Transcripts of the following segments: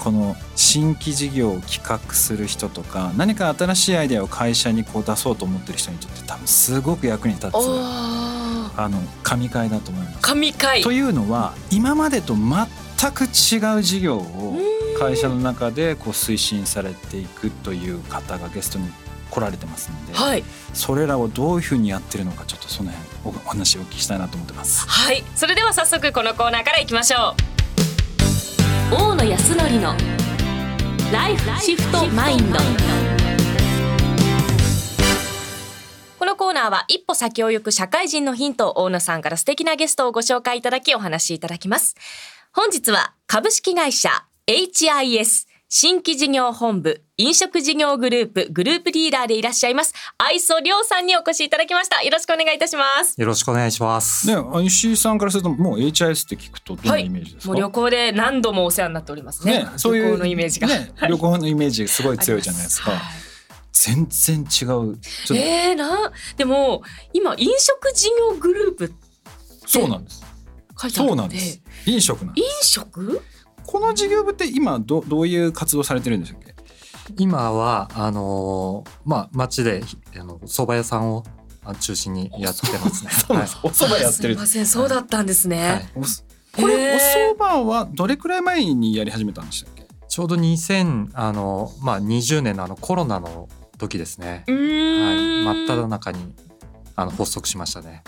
この新規事業を企画する人とか何か新しいアイデアを会社にこう出そうと思ってる人にとって多分すごく役に立つおあの神回だと思います。神回。というのは今までと全く違う事業を会社の中でこう推進されていくという方がゲストに来られてますので、はい。それらをどういうふうにやってるのかちょっとその辺おお話をお聞きしたいなと思ってます。はい。それでは早速このコーナーからいきましょう康則のライフシフトマインド。このコーナーは一歩先を行く社会人のヒントを大野さんから素敵なゲストをご紹介いただきお話しいただきます。本日は株式会社 HIS 新規事業本部飲食事業グループグループリーダーでいらっしゃいます愛想亮さんにお越しいただきましたよろしくお願いいたしますよろしくお願いします。ね、石井さんからするともう HIS って聞くとどんなはいイメージですか、もう旅行で何度もお世話になっておりますね。ね、そういう旅行のイメージが。ね、旅行のイメージすごい強いじゃないですか。はい全然違う。えー、なでも今飲食事業グループそうなんです。書いてあるそうなんです。飲食なんで飲す。食？この事業部って今どどういう活動されてるんでしたっけ？今はあのーまあ町であの蕎麦屋さんをあ中心にやってますね。そうなんです。お蕎麦やってるあすい。ませんそうだったんですね。はいこれお蕎麦はどれくらい前にやり始めたんでしたっけ？ちょうど2000あのまあ20年のあのコロナの時ですね。うーん。はい。真っ只中にあの発足しましたね。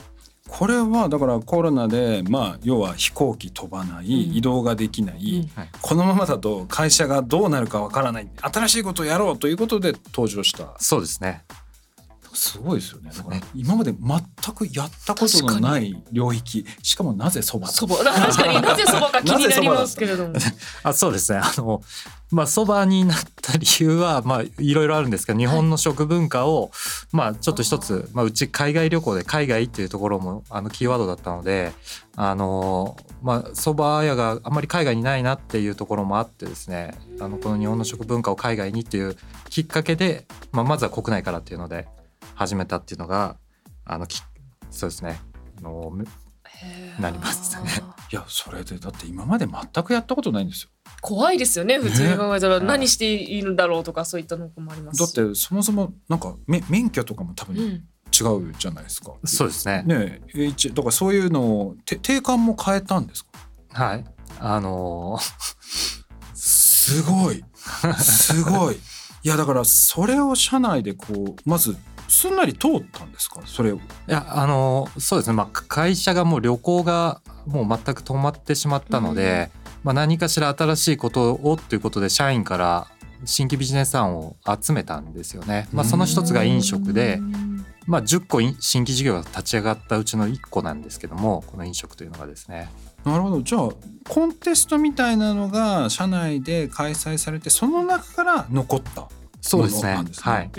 これはだからコロナでまあ要は飛行機飛ばない、うん。移動ができないこのままだと会社がどうなるかわからない新しいことをやろうということで登場した。そうですね。すごいですよね。だから今まで全くやったことのない領域。しかもなぜそばそば確かになぜそばか気になりますけれども。あそうですねあのまあそばになった理由はまあいろいろあるんですけど日本の食文化を、まあちょっと一つ、まあ、うち海外旅行で海外っていうところもあのキーワードだったのであのまあそば屋があんまり海外にないなっていうところもあってですねあのこの日本の食文化を海外にっていうきっかけで、まあ、まずは国内からっていうので始めたっていうのがあのきそうですね。あのなりますね。いやそれでだって今まで全くやったことないんですよ。怖いですよね普通に考えたら。ね。何していいんだろうとかそういったのもありますだっしてそもそもなんかめ免許とかも多分違うん。うじゃないですか、そうですね。ね。え H だからそういうのをて定款も変えたんですか？はい。あのすごい。すごい。いやだからそれを社内でこうまずすんなり通ったんですか？それを。いやあのそうですね、まあ、会社がもう旅行がもう全く止まってしまったので、まあ、何かしら新しいことをということで社員から新規ビジネス案を集めたんですよね。まあ、その一つが飲食で、まあ、10個い新規事業が立ち上がったうちの1個なんですけどもこの飲食というのがですね。なるほど。じゃあコンテストみたいなのが社内で開催されてその中から残ったそうですね。ものなんですね。はい、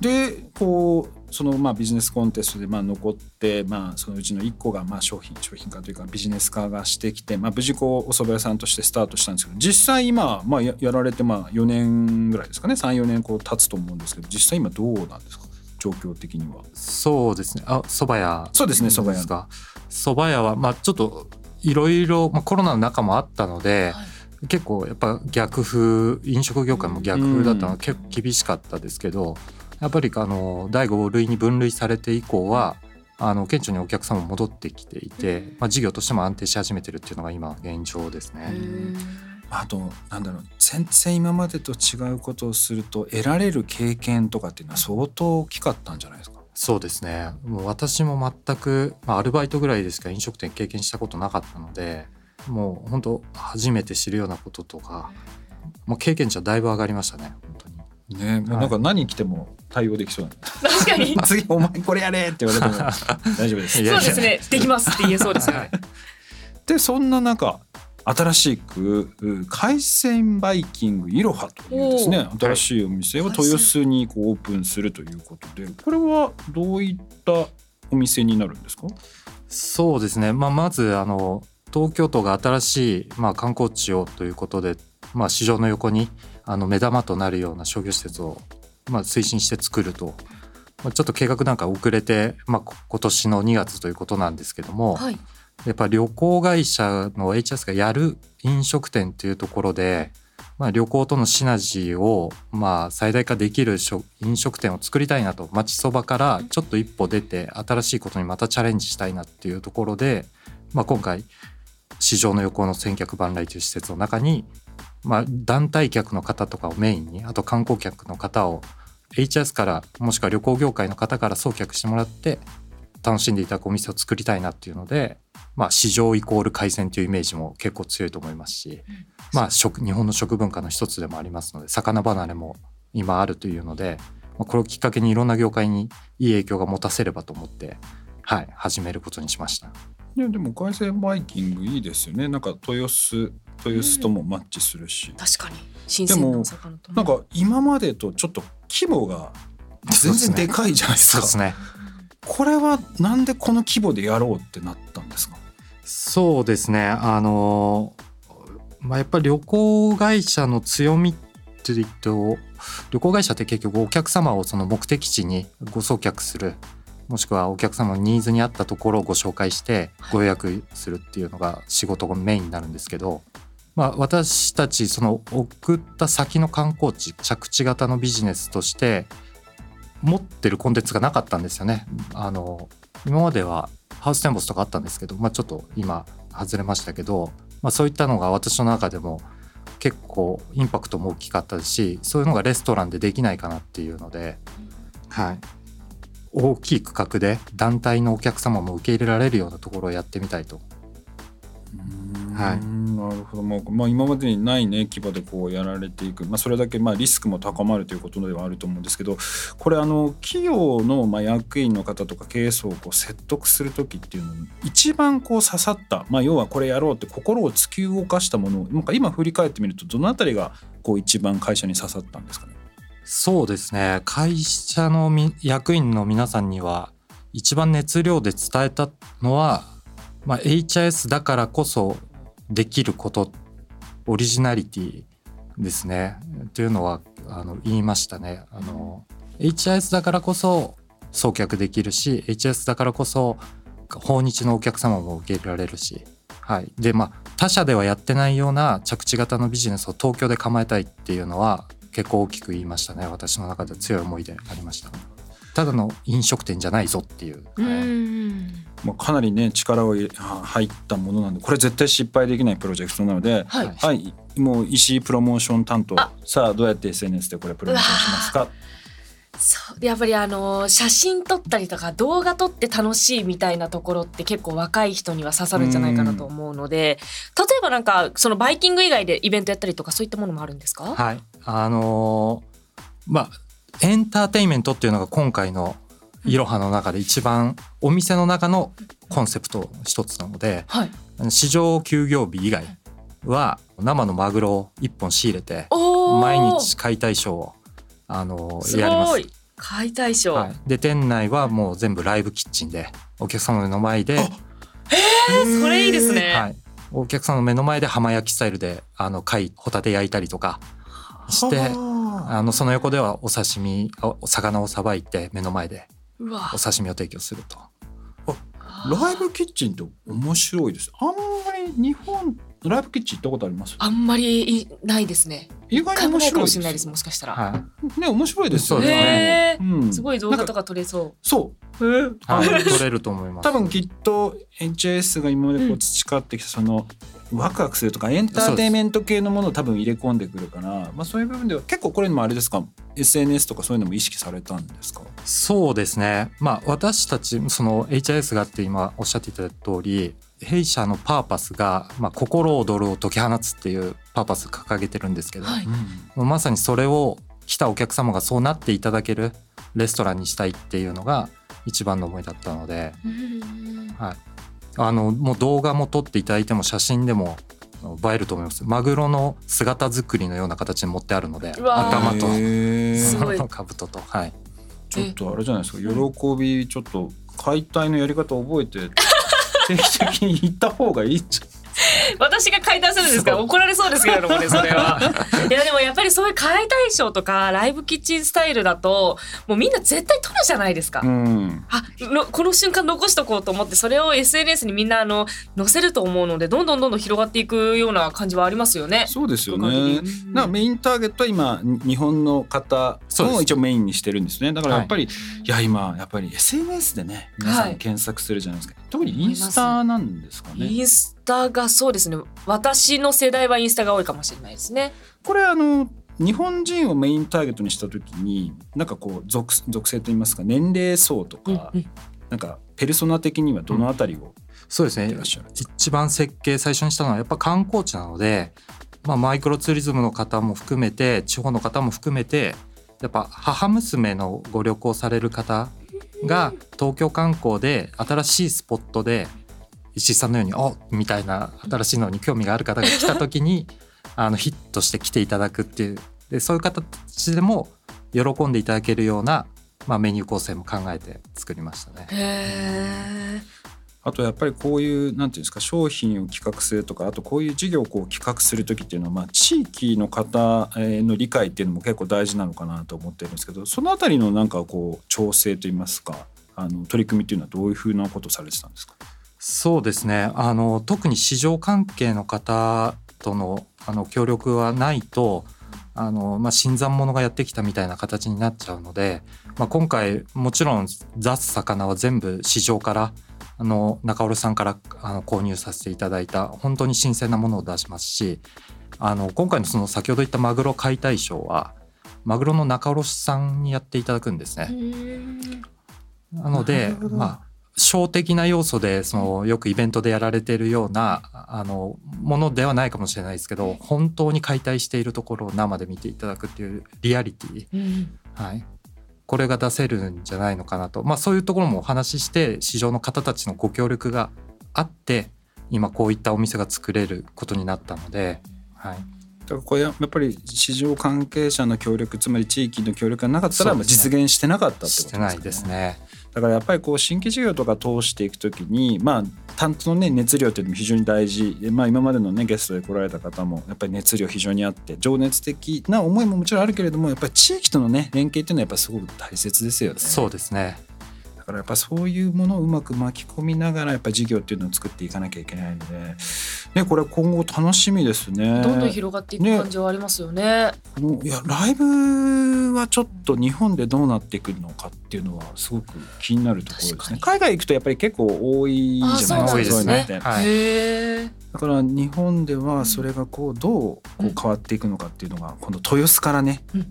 でこうそのまあビジネスコンテストでまあ残って、まあ、そのうちの1個がまあ商品商品化というかビジネス化がしてきて、まあ、無事こうお蕎麦屋さんとしてスタートしたんですけど実際今、まあ、ややられてまあ4年ぐらいですかね。34年こう経つと思うんですけど実際今どうなんですか？状況的には。そうですね。あ蕎麦屋そうですね蕎麦屋。ですか？蕎麦屋はまあちょっといろいろまあコロナの中もあったので、はい結構やっぱ逆風飲食業界も逆風だったのうん。で結構厳しかったですけどやっぱりあの第5類に分類されて以降はあの顕著にお客様も戻ってきていて、まあ、事業としても安定し始めてるっていうのが今現状ですね。あとなんだろう全然今までと違うことをすると得られる経験とかっていうのは相当大きかったんじゃないですか？そうですね。もう私も全く、まあ、アルバイトぐらいですか飲食店経験したことなかったのでもう本当初めて知るようなこととかもう経験値はだいぶ上がりましたね本当に。ねもうなんか何来ても対応できそう。な確かに。次お前これやれって言われても 大丈夫です。そうですね。できますって言えそうですよね。でそんな中新しくう海鮮バイキングいろはというですねお新しいお店を豊洲にこうオープンするということでこれはどういったお店になるんですか？そうですね、まあ、まずあの東京都が新しい、まあ、観光地をということで、まあ、市場の横にあの目玉となるような商業施設を、まあ、推進して作ると、まあ、ちょっと計画なんか遅れて、まあ、こ今年の2月ということなんですけども、はい。やっぱ旅行会社の HS がやる飲食店というところで、まあ、旅行とのシナジーをまあ最大化できる食飲食店を作りたいなと町そばからちょっと一歩出て新しいことにまたチャレンジしたいなっていうところで、まあ、今回市場の横の千客万来という施設の中に、まあ、団体客の方とかをメインにあと観光客の方を HS からもしくは旅行業界の方から送客してもらって楽しんでいただくお店を作りたいなっていうので、まあ、市場イコール海鮮というイメージも結構強いと思いますし、まあ、食日本の食文化の一つでもありますので魚離れも今あるというので、まあ、これをきっかけにいろんな業界にいい影響が持たせればと思って、はい、始めることにしました。いやでも海鮮バイキングいいですよね。なんか豊洲豊洲ともマッチするし、確かに。新鮮なお魚とね。なんか今までとちょっと規模が全然でかいじゃないですか。そうですね。これはなんでこの規模でやろうってなったんですか？そうですね。あのまあ、やっぱり旅行会社の強みっていうと旅行会社って結局お客様をその目的地にご送客するもしくはお客様のニーズに合ったところをご紹介してご予約するっていうのが仕事がメインになるんですけど、まあ、私たちその送った先の観光地着地型のビジネスとして持ってるコンテンツがなかったんですよね。あの今まではハウステンボスとかあったんですけど、まあ、ちょっと今外れましたけど、まあ、そういったのが私の中でも結構インパクトも大きかったですしそういうのがレストランでできないかなっていうので、はい、大きい区画で団体のお客様も受け入れられるようなところをやってみたいと。はい。なるほど。もう、まあ、今までにないね規模でこうやられていく、まあ、それだけまあリスクも高まるということではあると思うんですけどこれあの企業のまあ役員の方とか経営層をこう説得する時っていうのに一番こう刺さった、まあ、要はこれやろうって心を突き動かしたもの。をなんか今振り返ってみるとどのあたりがこう一番会社に刺さったんですかね？そうですね。会社の役員の皆さんには一番熱量で伝えたのは、まあ、HIS だからこそできることオリジナリティですね。というのはあの言いましたね。あの HIS だからこそ送客できるし HIS だからこそ訪日のお客様も受け入れられるし、はい、でまあ他社ではやってないような着地型のビジネスを東京で構えたいっていうのは結構大きく言いましたね。私の中で強い思いでありました。ただの飲食店じゃないぞっていう。まあ、かなりね力を入れは入ったものなんでこれ絶対失敗できないプロジェクトなので、はい。はい。はい、もう石井プロモーション担当。あ。さあどうやって SNS でこれプロモーションしますか？そう。やっぱりあの写真撮ったりとか動画撮って楽しいみたいなところって結構若い人には刺さるんじゃないかなと思うので例えばなんかそのバイキング以外でイベントやったりとかそういったものもあるんですか？はいあのーまあエンターテインメントっていうのが今回のいろはの中で一番お店の中のコンセプトの一つなのではい。市場休業日以外は生のマグロを1本仕入れて毎日解体ショーをあのすやります。解体ショー、はい、で店内はもう全部ライブキッチンでお客様の目の前で、えーそれいいですね、はい、お客様の目の前で浜焼きスタイルであの貝ホタテ焼いたりとかしてはあのその横ではお刺身おお魚をさばいて目の前でお刺身を提供すると。あライブキッチンって面白いです。あんまり日本ライブキッチン行ったことあります？あんまりいないですね。意外に面白いです。もしれないですもしかしたら、はい。ね面白いですよね。すごい動画とかか撮れそそう。う、はい、取れると思います。多分きっと HIS が今までこう培ってきたそのワクワクするとかエンターテインメント系のものを多分入れ込んでくるからまあそういう部分では結構これにもあれですか？SNS とかそういうのも意識されたんですか？そうですね。まあ私たちその HIS があって今おっしゃっていただいた通り、弊社のパーパスがまあ心躍るを解き放つっていうパーパス掲げてるんですけど、はい。まさにそれを来たお客様がそうなっていただけるレストランにしたいっていうのが一番の思いだったので、うん。はい。あのもう動画も撮っていただいても写真でも映えると思います。マグロの姿作りのような形に持ってあるので頭とへー。すごい。兜とはい。ちょっとあれじゃないですか。喜びちょっと解体のやり方覚えて 定期的に行った方がいいじゃ 私が解体するんですか？ら怒られそうですけれどもねそれは。いやでもやっぱりそういう解体ショーとかライブキッチンスタイルだともうみんな絶対撮るじゃないですか、うん。あのこの瞬間残しとこうと思ってそれを SNS にみんなあの載せると思うのでどんどんどんどん広がっていくような感じはありますよね。そうですよね。うん。なメインターゲットは今に日本の方を一応メインにしてるんですね。だからやっぱり、い、や今やっぱり SNS でね皆さはい。ん検索するじゃないですか、特にインスタなんですかね。インスタがそうですね。私の世代はインスタが多いかもしれないですね。これあの日本人をメインターゲットにした時になんかこう属属性といいますか年齢層とか、うんうん。なんかペルソナ的にはどのあたりをそうですね。やってらっしゃる一番設計最初にしたのはやっぱ観光地なので、まあ、マイクロツーリズムの方も含めて地方の方も含めてやっぱ母娘のご旅行される方が東京観光で新しいスポットで石井さんのように「おみたいな新しいのに興味がある方が来た時に あのヒットして来ていただくっていう。でそういう形でも喜んでいただけるような、まあ、メニュー構成も考えて作りましたね。へー。あとやっぱりこういうなんていうんですか商品を企画するとかあとこういう事業をこう企画する時っていうのは、まあ、地域の方えーの理解っていうのも結構大事なのかなと思ってるんですけどそのあたりのなんかこう調整といいますかあの取り組みっていうのはどういうふうなことをされてたんですか？そうですね。あの特に市場関係の方とのあの協力はないとあの、まあ、新参者がやってきたみたいな形になっちゃうので、まあ、今回もちろん出す魚は全部市場からあの中卸さんからあの購入させていただいた本当に新鮮なものを出しますしあの今回のその先ほど言ったマグロ解体ショーはマグロの仲卸さんにやっていただくんですね。なのなでまあ小的な要素でそのよくイベントでやられているようなあのものではないかもしれないですけど本当に解体しているところを生で見ていただくっていうリアリティ、うん。はい、これが出せるんじゃないのかなと、まあ、そういうところもお話しして市場の方たちのご協力があって今こういったお店が作れることになったので、はい、だからこれやっぱり市場関係者の協力つまり地域の協力がなかったら実現してなかったってことですか、ね、してないですね。だからやっぱりこう新規事業とか通していくときにまあ担当のね熱量っていうのも非常に大事で、まあ、今までのねゲストで来られた方もやっぱり熱量非常にあって情熱的な思いももちろんあるけれどもやっぱり地域とのね連携っていうのはやっぱすごく大切ですよね。そうですねだからやっぱそういうものをうまく巻き込みながらやっぱり事業っていうのを作っていかなきゃいけないので、ね、これ今後楽しみですね。どんどん広がっていく感じはありますよね。もういやライブはちょっと日本でどうなっていくのかっていうのはすごく気になるところですね。海外行くとやっぱり結構多いじゃないですかあそうですね。はい。へえ。だから日本ではそれがこうどうこう変わっていくのかっていうのが今度豊洲からね、うん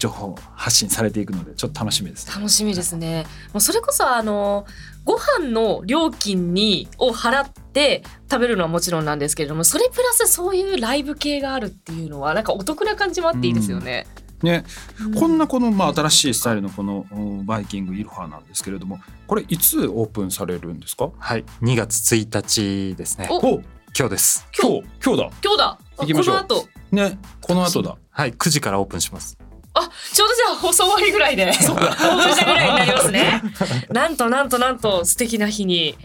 情報発信されていくのでちょっと楽しみです。ね。楽しみですね。もうそれこそあのご飯の料金にを払って食べるのはもちろんなんですけれども、それプラスそういうライブ系があるっていうのはなんかお得な感じもあっていいですよね。ね、うこんなこのまあ新しいスタイルのこのうんバイキングイロハなんですけれどもこれいつオープンされるんですか？はい。2月1日ですね。お。お。今日です。今日。今日。だ。今日だ。あ行きましょう。この後。ね。この後だ。はい。9時からオープンしますあ、ちょうどじゃあ放送終わりぐらいで、オープンしたぐらいになりますね。なんとなんとなんと素敵な日に、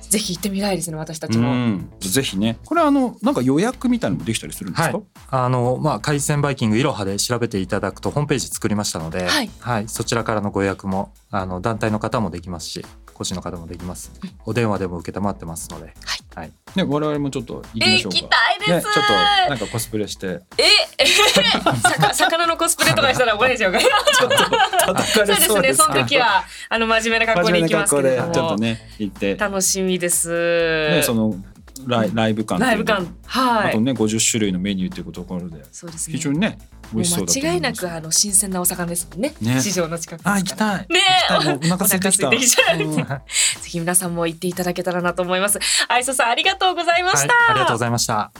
ぜひ行ってみたいですね、私たちも。うん、ぜひね。これあのなんか予約みたいなのもできたりするんですか、はい。あのまあ海鮮バイキングいろはで調べていただくとホームページ作りましたので、はい。そちらからのご予約もあの団体の方もできますし個人の方もできますお電話でも受けたまってますので、はいね我々もちょっと行きましょうかえ行きたいですね、ちょっとなんかコスプレしてえ、え、さ魚のコスプレとかしたら怒られちゃうから。そうですね、その時は、あの真面目な格好で行きますけれども。ちょっとね行って、楽しみです。ね、そのライライブ感ライブ感、はい。あとね50種類のメニューというところでそうですね。非常にね美味しそうだと思もう間違いなくあの新鮮なお魚ですもんね。ね市場の近く。あ行きたいねお腹空いてきた ぜひ皆さんも行っていただけたらなと思います。愛想さんありがとうございました。はいありがとうございました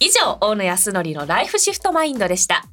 以上大野康則のライフシフトマインドでした。